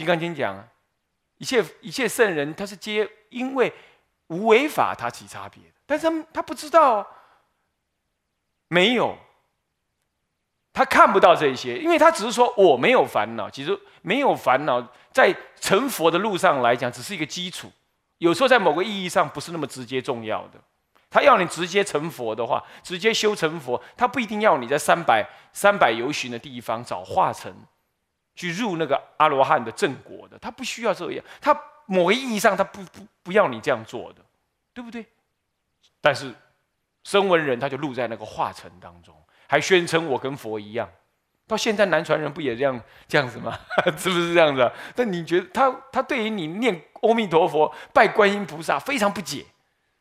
金刚经讲啊，一切一切圣人，他是皆因为无为法，他起差别的，但是他他不知道，没有，他看不到这些，因为他只是说我没有烦恼，其实没有烦恼，在成佛的路上来讲，只是一个基础，有时候在某个意义上不是那么直接重要的。他要你直接成佛的话，直接修成佛，他不一定要你在三百三百游巡的地方找化成，去入那个阿罗汉的正果的，他不需要这样。他某个意义上，他不不不要你这样做的，对不对？但是声闻人他就入在那个化成当中，还宣称我跟佛一样。到现在南传人不也这样这样子吗？是不是这样子？但你觉得他他对于你念阿弥陀佛、拜观音菩萨非常不解。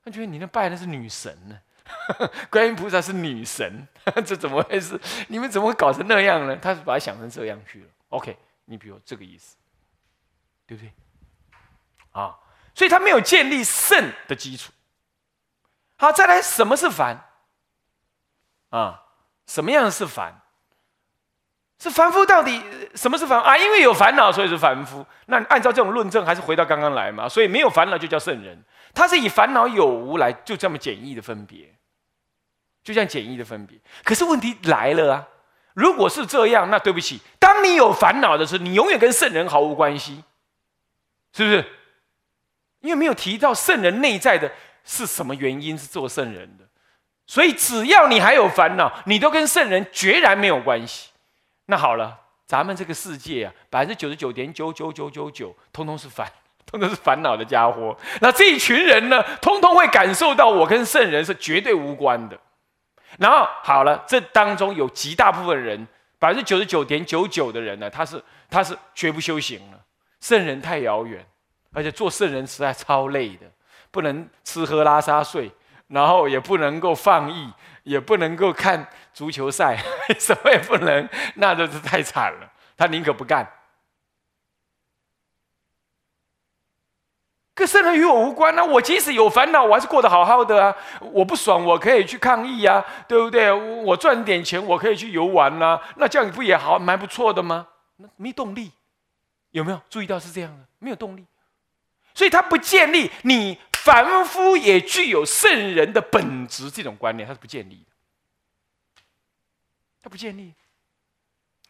他觉得你那拜的是女神呢，观音菩萨是女神，这怎么回事？你们怎么会搞成那样呢？他是把它想成这样去了。OK，你比如这个意思，对不对？啊，所以他没有建立圣的基础。好，再来，什么是凡？啊，什么样是凡？是凡夫到底什么是凡啊？因为有烦恼，所以是凡夫。那按照这种论证，还是回到刚刚来嘛？所以没有烦恼就叫圣人。他是以烦恼有无来就这么简易的分别，就这样简易的分别。可是问题来了啊！如果是这样，那对不起，当你有烦恼的时候，你永远跟圣人毫无关系，是不是？因为没有提到圣人内在的是什么原因是做圣人的，所以只要你还有烦恼，你都跟圣人决然没有关系。那好了，咱们这个世界啊，百分之九十九点九九九九九，通通是烦。通通是烦恼的家伙，那这一群人呢，通通会感受到我跟圣人是绝对无关的。然后好了，这当中有极大部分人，百分之九十九点九九的人呢，他是他是绝不修行了。圣人太遥远，而且做圣人实在超累的，不能吃喝拉撒睡，然后也不能够放逸，也不能够看足球赛，什么也不能，那就是太惨了。他宁可不干。跟圣人与我无关啊！我即使有烦恼，我还是过得好好的啊！我不爽，我可以去抗议啊，对不对？我赚点钱，我可以去游玩呐。那这样不也好，蛮不错的吗？那没动力，有没有注意到是这样的？没有动力，所以他不建立你凡夫也具有圣人的本质这种观念，他是不建立的。他不建立，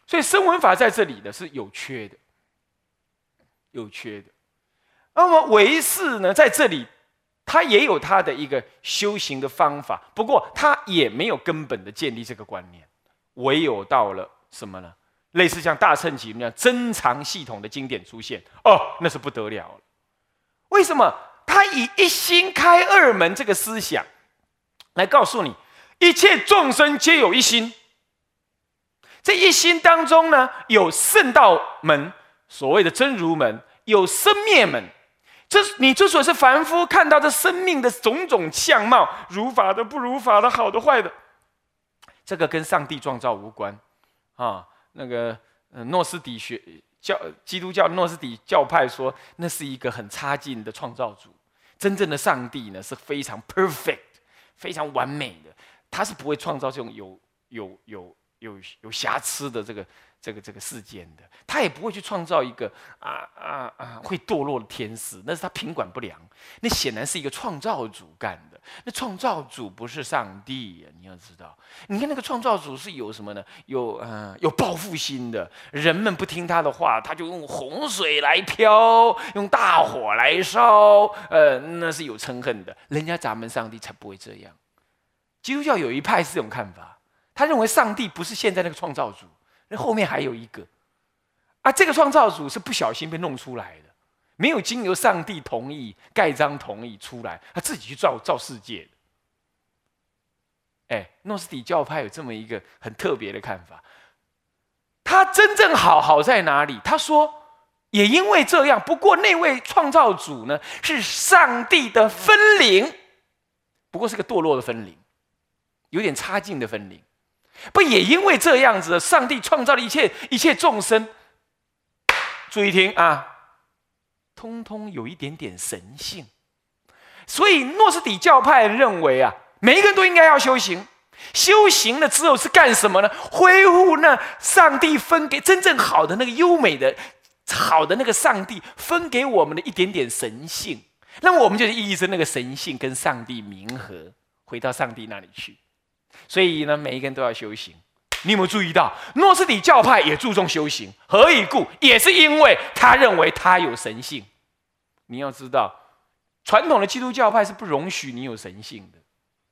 所以声闻法在这里呢是有缺的，有缺的。那么唯识呢，在这里，他也有他的一个修行的方法，不过他也没有根本的建立这个观念，唯有到了什么呢？类似像大乘经那样珍藏系统的经典出现，哦，那是不得了了。为什么？他以一心开二门这个思想，来告诉你，一切众生皆有一心，这一心当中呢，有圣道门，所谓的真如门，有生灭门。这你之所以是凡夫，看到这生命的种种相貌，如法的、不如法的、好的、坏的，这个跟上帝创造无关啊。那个诺斯底学教基督教诺斯底教派说，那是一个很差劲的创造主。真正的上帝呢，是非常 perfect、非常完美的，他是不会创造这种有有有有有瑕疵的这个。这个这个世间的，他也不会去创造一个啊啊啊会堕落的天使，那是他品管不良。那显然是一个创造主干的。那创造主不是上帝呀，你要知道。你看那个创造主是有什么呢？有嗯有报复心的。人们不听他的话，他就用洪水来漂，用大火来烧。呃，那是有嗔恨的。人家咱们上帝才不会这样。基督教有一派是这种看法，他认为上帝不是现在那个创造主。那后面还有一个，啊，这个创造主是不小心被弄出来的，没有经由上帝同意、盖章同意出来，他自己去造造世界的。哎，诺斯底教派有这么一个很特别的看法，他真正好好在哪里？他说，也因为这样，不过那位创造主呢，是上帝的分灵，不过是个堕落的分灵，有点差劲的分灵。不也因为这样子，上帝创造了一切一切众生。注意听啊，通通有一点点神性。所以诺斯底教派认为啊，每一个人都应该要修行。修行了之后是干什么呢？恢复那上帝分给真正好的那个优美的好的那个上帝分给我们的一点点神性，那么我们就是意义着那个神性跟上帝冥合，回到上帝那里去。所以呢，每一个人都要修行。你有没有注意到，诺斯底教派也注重修行？何以故？也是因为他认为他有神性。你要知道，传统的基督教派是不容许你有神性的。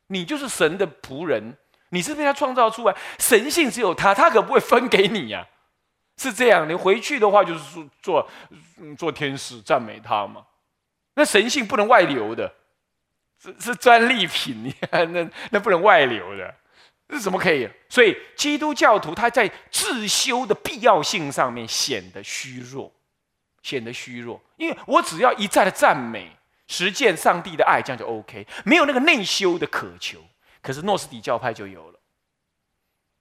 你就是神的仆人，你是被他创造出来，神性只有他，他可不会分给你呀。是这样，你回去的话就是做做做天使赞美他嘛。那神性不能外流的，是是专利品，你 看那那不能外流的，这怎么可以？所以基督教徒他在自修的必要性上面显得虚弱，显得虚弱。因为我只要一再的赞美、实践上帝的爱，这样就 OK，没有那个内修的渴求。可是诺斯底教派就有了。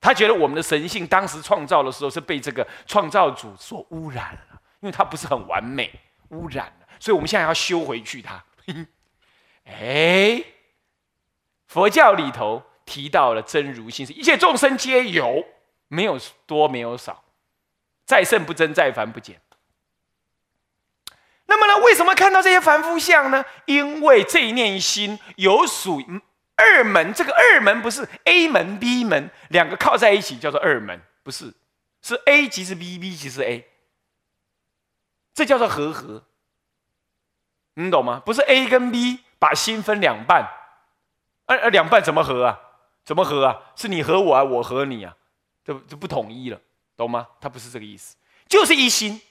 他觉得我们的神性当时创造的时候是被这个创造主所污染了，因为它不是很完美，污染了，所以我们现在要修回去它。哎，佛教里头提到了真如心是一切众生皆有，没有多，没有少，再胜不增，再凡不减。那么呢，为什么看到这些凡夫相呢？因为这一念心有属。二门这个二门不是 A 门 B 门两个靠在一起叫做二门，不是，是 A 即是 B，B 即是 A，这叫做和合，你懂吗？不是 A 跟 B 把心分两半，二二两半怎么合啊？怎么合啊？是你和我啊，我和你啊，就就不统一了，懂吗？它不是这个意思，就是一心。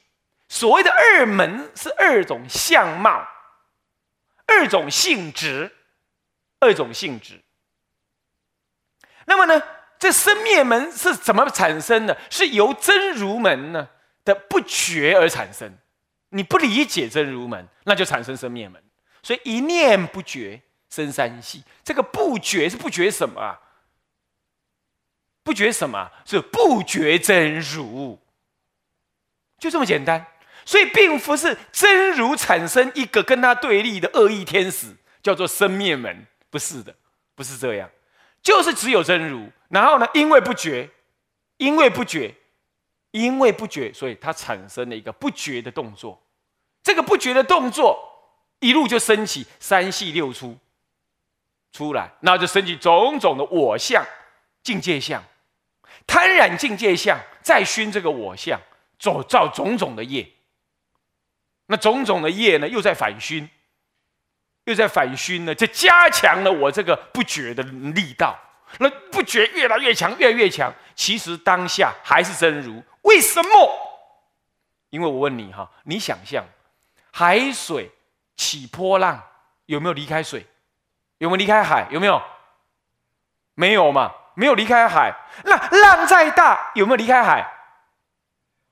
所谓的二门是二种相貌，二种性质。二种性质。那么呢，这生灭门是怎么产生的？是由真如门呢的不觉而产生。你不理解真如门，那就产生生灭门。所以一念不觉生三系。这个不觉是不觉什么啊？不觉什么？是不觉真如。就这么简单。所以并不是真如产生一个跟他对立的恶意天使，叫做生灭门。不是的，不是这样，就是只有真如。然后呢，因为不觉，因为不觉，因为不觉，所以它产生了一个不觉的动作。这个不觉的动作，一路就升起三系六出出来，那就升起种种的我相、境界相、贪染境界相，再熏这个我相，走造种种的业。那种种的业呢，又在反熏。又在反熏呢，就加强了我这个不觉的力道。那不觉越来越强，越来越强。其实当下还是真如。为什么？因为我问你哈，你想象海水起波浪，有没有离开水？有没有离开海？有没有？没有嘛？没有离开海。那浪再大，有没有离开海？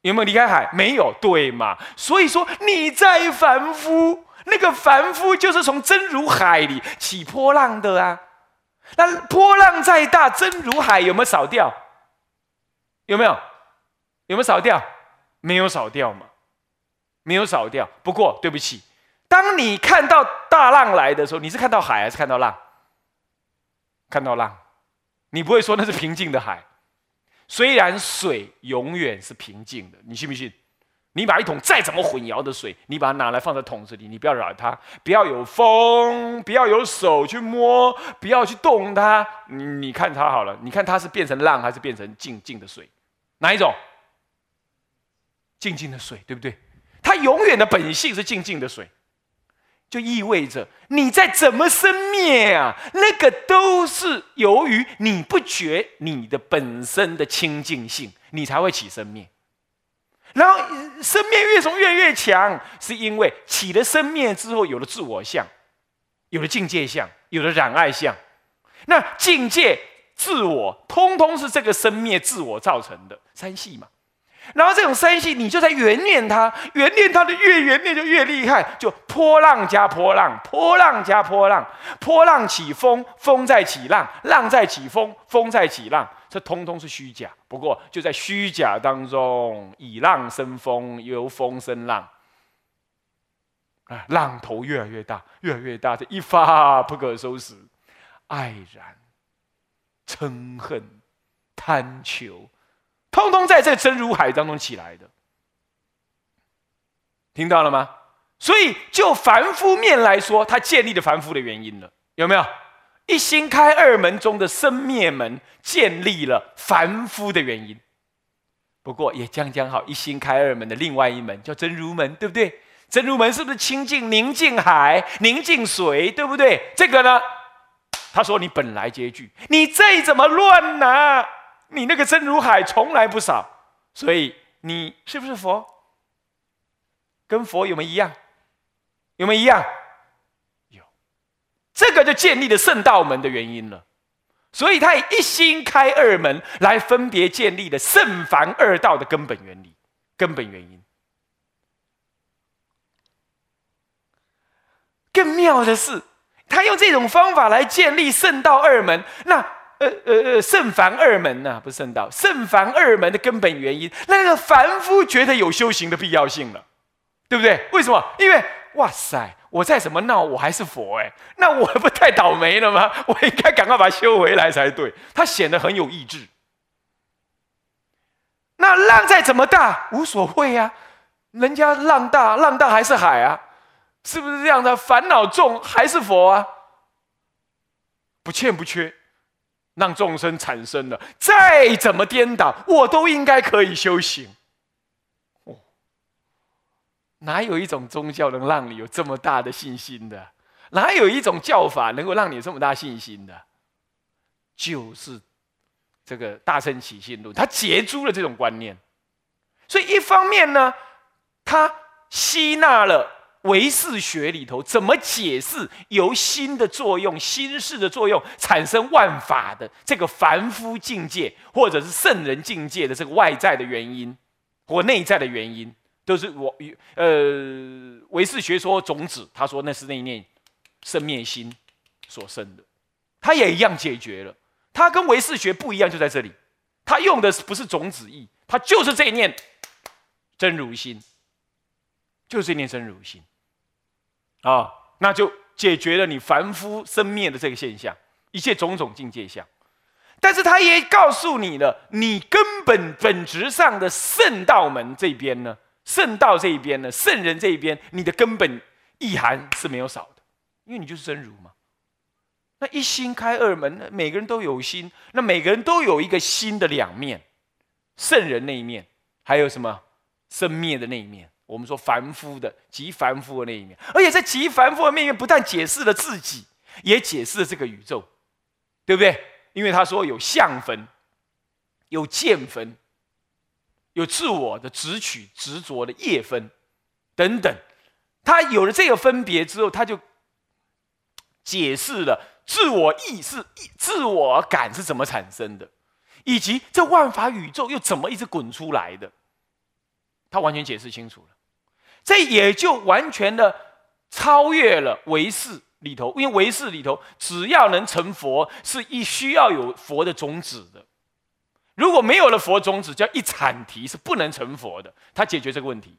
有没有离开海？没有，对嘛？所以说你在凡夫。那个凡夫就是从真如海里起波浪的啊，那波浪再大，真如海有没有扫掉？有没有？有没有扫掉？没有扫掉嘛？没有扫掉。不过对不起，当你看到大浪来的时候，你是看到海还是看到浪？看到浪，你不会说那是平静的海。虽然水永远是平静的，你信不信？你把一桶再怎么混淆的水，你把它拿来放在桶子里，你不要扰它，不要有风，不要有手去摸，不要去动它。你看它好了，你看它是变成浪还是变成静静的水？哪一种？静静的水，对不对？它永远的本性是静静的水，就意味着你在怎么生灭啊？那个都是由于你不觉你的本身的清净性，你才会起生灭。然后生灭越从越越强，是因为起了生灭之后，有了自我相，有了境界相，有了染爱相。那境界、自我，通通是这个生灭自我造成的三系嘛。然后这种三系，你就在圆念它，圆念它的越圆念就越厉害，就波浪加波浪，波浪加波浪，波浪起风，风再起浪，浪再起风，风再起浪。这通通是虚假，不过就在虚假当中，以浪生风，由风生浪，啊，浪头越来越大，越来越大，这一发不可收拾，爱然、嗔恨、贪求，通通在这真如海当中起来的。听到了吗？所以就凡夫面来说，他建立的凡夫的原因了，有没有？一心开二门中的生灭门，建立了凡夫的原因。不过也将将好，一心开二门的另外一门叫真如门，对不对？真如门是不是清净宁静海、宁静水，对不对？这个呢，他说你本来皆具，你再怎么乱拿，你那个真如海从来不少，所以你是不是佛？跟佛有没有一样？有没有一样？有，这个就建立了圣道门的原因了。所以他以一心开二门来分别建立了圣凡二道的根本原理、根本原因。更妙的是，他用这种方法来建立圣道二门。那呃呃呃，圣凡二门呢？不是圣道，圣凡二门的根本原因，那个凡夫觉得有修行的必要性了，对不对？为什么？因为哇塞！我再怎么闹，我还是佛哎，那我不太倒霉了吗？我应该赶快把它修回来才对。他显得很有意志。那浪再怎么大无所谓啊，人家浪大，浪大还是海啊，是不是这样的？烦恼重还是佛啊，不欠不缺，让众生产生了，再怎么颠倒，我都应该可以修行。哪有一种宗教能让你有这么大的信心的？哪有一种教法能够让你有这么大信心的？就是这个大乘起信论，它结出了这种观念。所以一方面呢，它吸纳了唯识学里头怎么解释由心的作用、心事的作用产生万法的这个凡夫境界，或者是圣人境界的这个外在的原因或内在的原因。都是我呃唯识学说种子，他说那是那一念生灭心所生的，他也一样解决了。他跟唯识学不一样，就在这里，他用的不是种子意，他就是这一念真如心，就是这念真如心啊，那就解决了你凡夫生灭的这个现象，一切种种境界相。但是他也告诉你了，你根本本质上的圣道门这边呢。圣道这一边呢，圣人这一边，你的根本意涵是没有少的，因为你就是真如嘛。那一心开二门，每个人都有心，那每个人都有一个心的两面，圣人那一面，还有什么生灭的那一面？我们说凡夫的极凡夫的那一面，而且在极凡夫的那面，不但解释了自己，也解释了这个宇宙，对不对？因为他说有相分，有见分。有自我的执取、执着的业分等等，他有了这个分别之后，他就解释了自我意识、自我感是怎么产生的，以及这万法宇宙又怎么一直滚出来的，他完全解释清楚了。这也就完全的超越了唯识里头，因为唯识里头只要能成佛，是一需要有佛的种子的。如果没有了佛种子，叫一铲提是不能成佛的。他解决这个问题。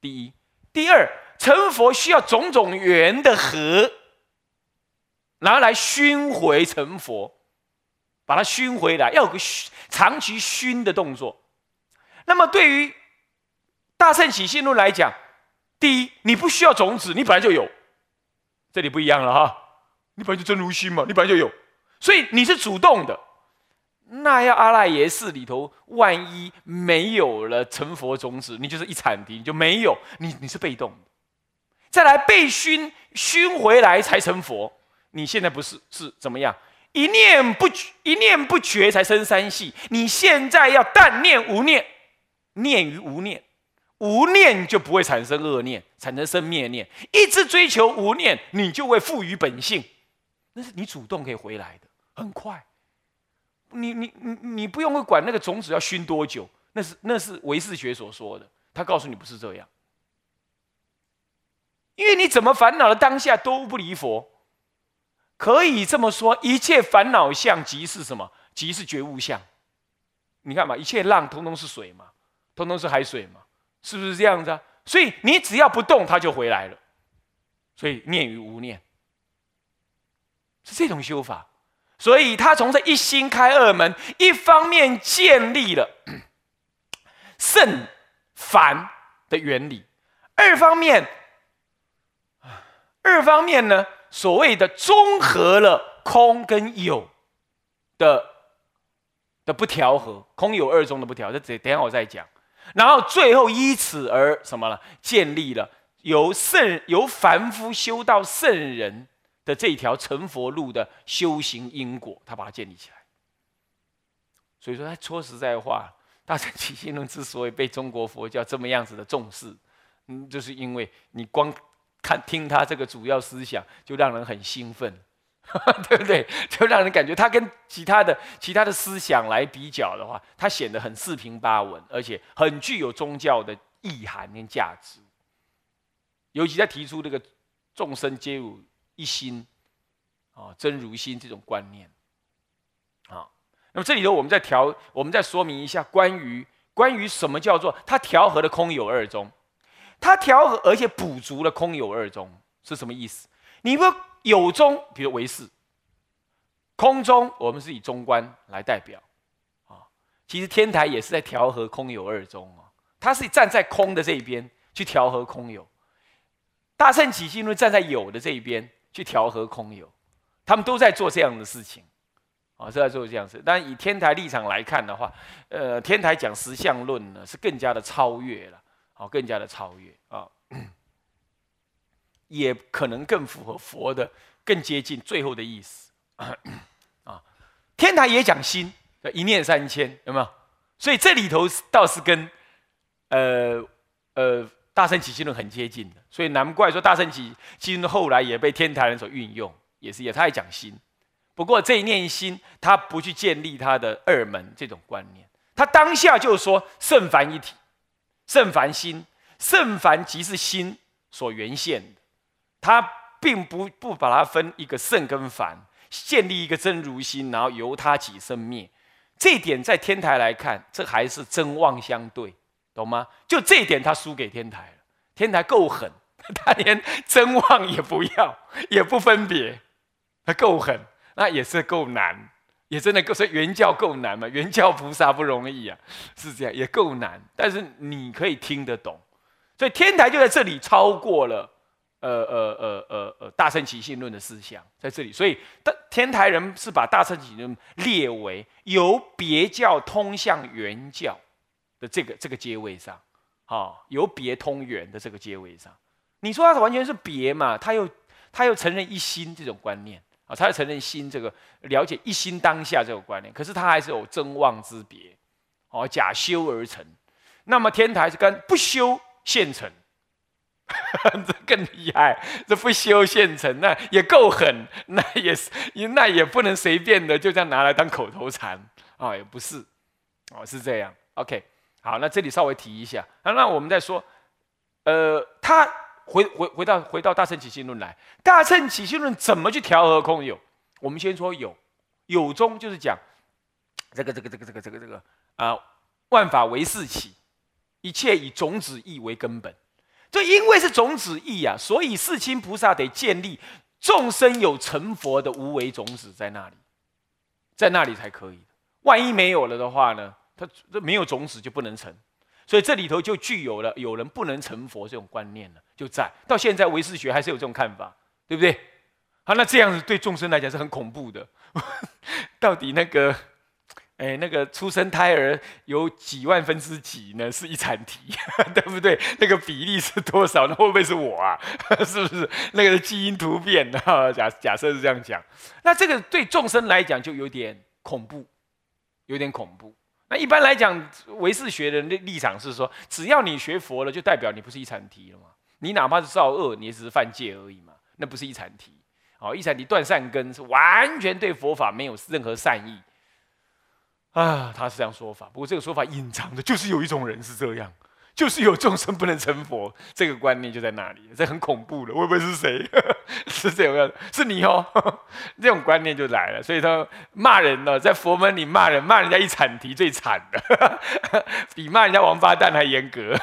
第一，第二，成佛需要种种缘的合，拿来熏回成佛，把它熏回来，要有个长期熏的动作。那么对于大圣起信论来讲，第一，你不需要种子，你本来就有，这里不一样了哈，你本来就真如心嘛，你本来就有，所以你是主动的。那要阿赖耶识里头，万一没有了成佛种子，你就是一铲笛，你就没有，你你是被动的。再来被熏熏回来才成佛，你现在不是是怎么样？一念不一念不绝才生三系，你现在要但念无念，念于无念，无念就不会产生恶念，产生生灭念。一直追求无念，你就会赋予本性，那是你主动可以回来的，很快。你你你你不用管那个种子要熏多久，那是那是唯识学所说的，他告诉你不是这样，因为你怎么烦恼的当下都不离佛，可以这么说，一切烦恼相即是什么？即是觉悟相。你看嘛，一切浪通通是水嘛，通通是海水嘛，是不是这样子啊？所以你只要不动，它就回来了。所以念与无念是这种修法。所以他从这一心开二门，一方面建立了 圣凡的原理，二方面，二方面呢，所谓的综合了空跟有的的不调和，空有二中的不调，这等等下我再讲。然后最后依此而什么了？建立了由圣由凡夫修到圣人的这条成佛路的修行因果，他把它建立起来。所以说，他说实在话，大乘起信论之所以被中国佛教这么样子的重视，嗯，就是因为你光看听他这个主要思想，就让人很兴奋。对不对？就让人感觉他跟其他的其他的思想来比较的话，他显得很四平八稳，而且很具有宗教的意涵跟价值。尤其在提出这个众生皆有一心，啊，真如心这种观念，啊，那么这里头我们在调，我们再说明一下关于关于什么叫做他调和的空有二中，他调和而且补足了空有二中是什么意思？你不？有中，比如为四空中，我们是以中观来代表啊。其实天台也是在调和空有二中啊，它是站在空的这一边去调和空有，大圣起信论站在有的这一边去调和空有，他们都在做这样的事情啊，是在做这样事。但以天台立场来看的话，呃，天台讲实相论呢，是更加的超越了，好，更加的超越啊。也可能更符合佛的，更接近最后的意思 啊。天台也讲心，一念三千，有没有？所以这里头倒是跟呃呃大圣起心论很接近的，所以难怪说大圣起心论后来也被天台人所运用，也是也他也讲心。不过这一念心，他不去建立他的二门这种观念，他当下就说圣凡一体，圣凡心，圣凡即是心所原现的。他并不不把它分一个圣跟凡，建立一个真如心，然后由他起生灭。这一点在天台来看，这还是真妄相对，懂吗？就这一点，他输给天台了。天台够狠，他连真妄也不要，也不分别，他够狠，那也是够难，也真的够所以原教够难嘛？原教菩萨不容易啊，是这样，也够难。但是你可以听得懂，所以天台就在这里超过了。呃呃呃呃呃，大乘起信论的思想在这里，所以天台人是把大乘起信论列为由别教通向原教的这个这个阶位上，啊，由别通原的这个阶位上。你说他完全是别嘛？他又他又承认一心这种观念啊，他又承认心这个了解一心当下这种观念，可是他还是有真妄之别，哦，假修而成。那么天台是跟不修现成。这更厉害，这不修现成，那也够狠，那也是，那也不能随便的就这样拿来当口头禅啊，也不是，哦，是这样。OK，好，那这里稍微提一下，那那我们再说，呃，他回回回到回到大乘起信论来，大乘起信论怎么去调和空有？我们先说有，有中就是讲这个这个这个这个这个这个啊，万法唯是起，一切以种子义为根本。就因为是种子义啊，所以世亲菩萨得建立众生有成佛的无为种子在那里，在那里才可以。万一没有了的话呢，他这没有种子就不能成，所以这里头就具有了有人不能成佛这种观念了，就在到现在唯识学还是有这种看法，对不对？好，那这样子对众生来讲是很恐怖的，到底那个。哎，那个出生胎儿有几万分之几呢？是一产体，对不对？那个比例是多少？那会不会是我啊？是不是那个基因突变呢？假假设是这样讲，那这个对众生来讲就有点恐怖，有点恐怖。那一般来讲，唯识学的立立场是说，只要你学佛了，就代表你不是一产体了嘛。你哪怕是造恶，你也只是犯戒而已嘛，那不是一产体。哦，一产体断善根是完全对佛法没有任何善意。啊，他是这样说法，不过这个说法隐藏的就是有一种人是这样，就是有众生不能成佛，这个观念就在那里，这很恐怖的。会不会是谁？是这样，是你哦，这种观念就来了。所以他骂人呢，在佛门里骂人，骂人家一铲题最惨的，比骂人家王八蛋还严格，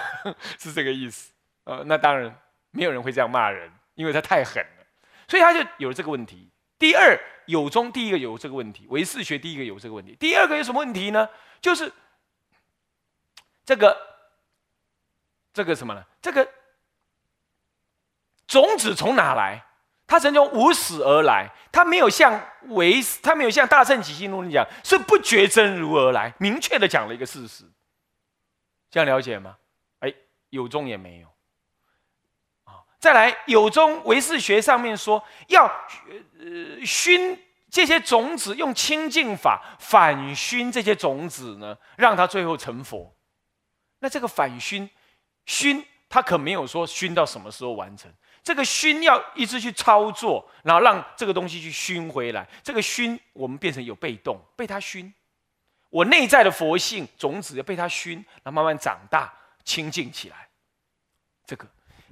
是这个意思。呃，那当然没有人会这样骂人，因为他太狠了，所以他就有了这个问题。第二。有中第一个有这个问题，唯识学第一个有这个问题，第二个有什么问题呢？就是这个这个什么呢？这个种子从哪来？它曾从无始而来，它没有像唯，它没有像大圣起心论讲是不觉真如而来，明确的讲了一个事实。这样了解吗？哎，有中也没有。再来有中唯识学上面说要呃熏这些种子，用清净法反熏这些种子呢，让它最后成佛。那这个反熏熏，它可没有说熏到什么时候完成。这个熏要一直去操作，然后让这个东西去熏回来。这个熏，我们变成有被动，被它熏。我内在的佛性种子要被它熏，然后慢慢长大、清净起来。这个，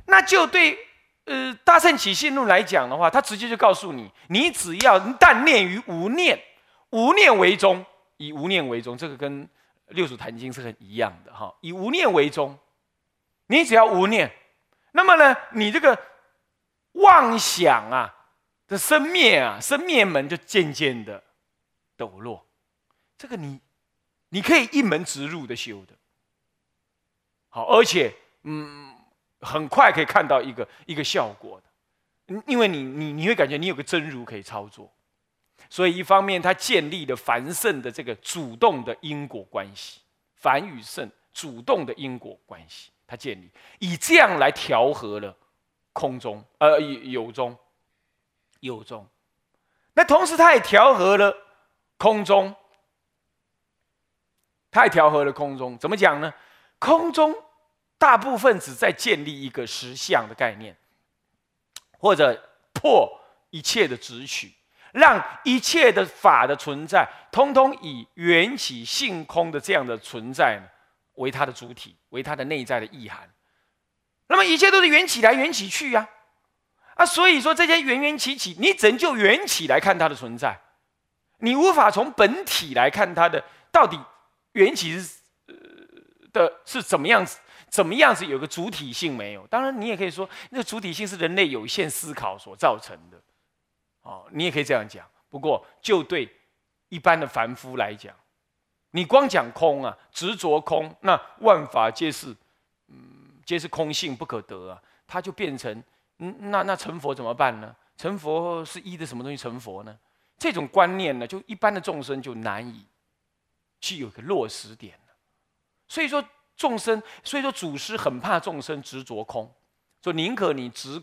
那就对呃大圣起信论来讲的话，他直接就告诉你：你只要但念于无念，无念为宗，以无念为宗。这个跟六祖坛经是很一样的哈，以无念为宗。你只要无念，那么呢，你这个。妄想啊的生灭啊，生灭门就渐渐的抖落。这个你，你可以一门直入的修的。好，而且嗯，很快可以看到一个一个效果的。因为你你你会感觉你有个真如可以操作，所以一方面它建立了凡圣的这个主动的因果关系，凡与圣主动的因果关系，它建立以这样来调和了。空中，呃，有中，有中。那同时，它也调和了空中，它也调和了空中。怎么讲呢？空中大部分只在建立一个实相的概念，或者破一切的执取，让一切的法的存在，通通以缘起性空的这样的存在呢，为它的主体，为它的内在的意涵。那么一切都是缘起来缘起去呀，啊，所以说这些缘缘起起，你只能就缘起来看它的存在，你无法从本体来看它的到底缘起是呃的是怎么样子，怎么样子有个主体性没有？当然你也可以说那个主体性是人类有限思考所造成的，哦，你也可以这样讲。不过就对一般的凡夫来讲，你光讲空啊，执着空，那万法皆是。嗯皆是空性不可得啊，它就变成，嗯，那那成佛怎么办呢？成佛是依的什么东西成佛呢？这种观念呢，就一般的众生就难以去有个落实点。所以说众生，所以说祖师很怕众生执着空，说宁可你执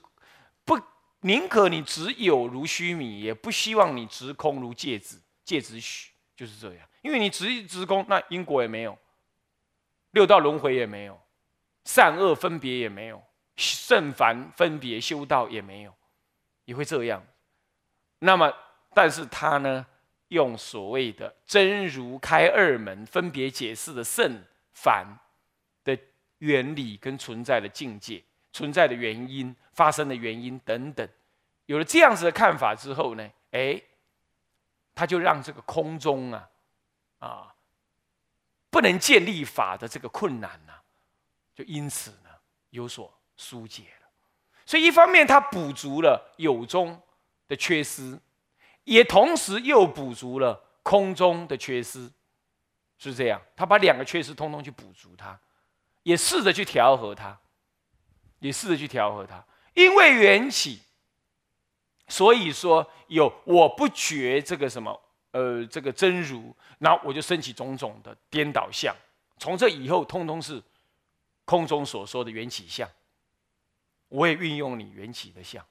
不，宁可你执有如虚米，也不希望你执空如芥子，芥子许，就是这样。因为你执一执空，那因果也没有，六道轮回也没有。善恶分别也没有，圣凡分别修道也没有，也会这样。那么，但是他呢，用所谓的真如开二门分别解释的圣凡原理跟存在的境界、存在的原因、发生的原因等等，有了这样子的看法之后呢，哎，他就让这个空中啊，啊，不能建立法的这个困难呢。就因此呢，有所疏解了。所以一方面，他补足了有中的缺失，也同时又补足了空中的缺失，是这样。他把两个缺失通通去补足它，也试着去调和它，也试着去调和它。因为缘起，所以说有我不觉这个什么，呃，这个真如，然后我就升起种种的颠倒相。从这以后，通通是。空中所说的缘起相，我也运用你缘起的相，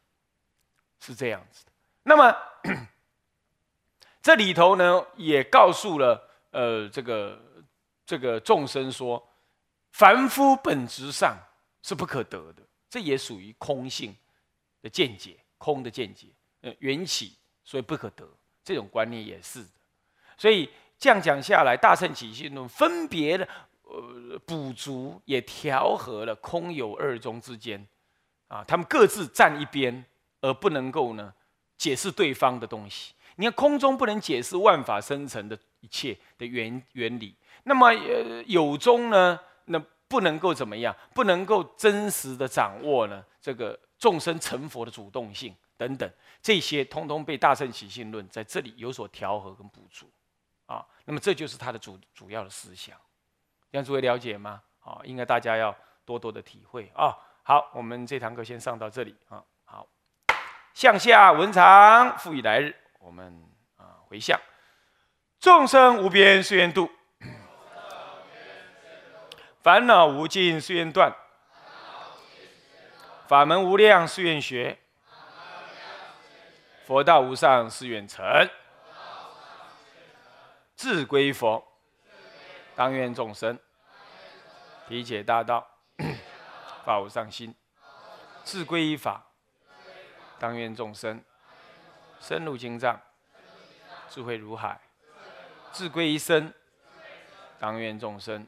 是这样子的。那么 这里头呢，也告诉了呃这个这个众生说，凡夫本质上是不可得的，这也属于空性的见解，空的见解。呃，缘起所以不可得，这种观念也是的。所以这样讲下来，大圣起信论分别的。呃，补足也调和了空有二中之间，啊，他们各自站一边，而不能够呢解释对方的东西。你看空中不能解释万法生成的一切的原原理，那么呃有中呢，那不能够怎么样？不能够真实的掌握呢这个众生成佛的主动性等等，这些通通被大圣起信论在这里有所调和跟补足，啊，那么这就是他的主主要的思想。让诸位了解吗？好，应该大家要多多的体会啊。好，我们这堂课先上到这里啊。好，向下文长，复以来日，我们啊回向，众生无边誓愿度，烦恼无尽誓愿断，法门无量誓愿学，佛道无上誓愿成，自归佛，当愿众生。理解大道。法无上心，自归依法，当愿众生。深入经藏，智慧如海；自归一生，当愿众生。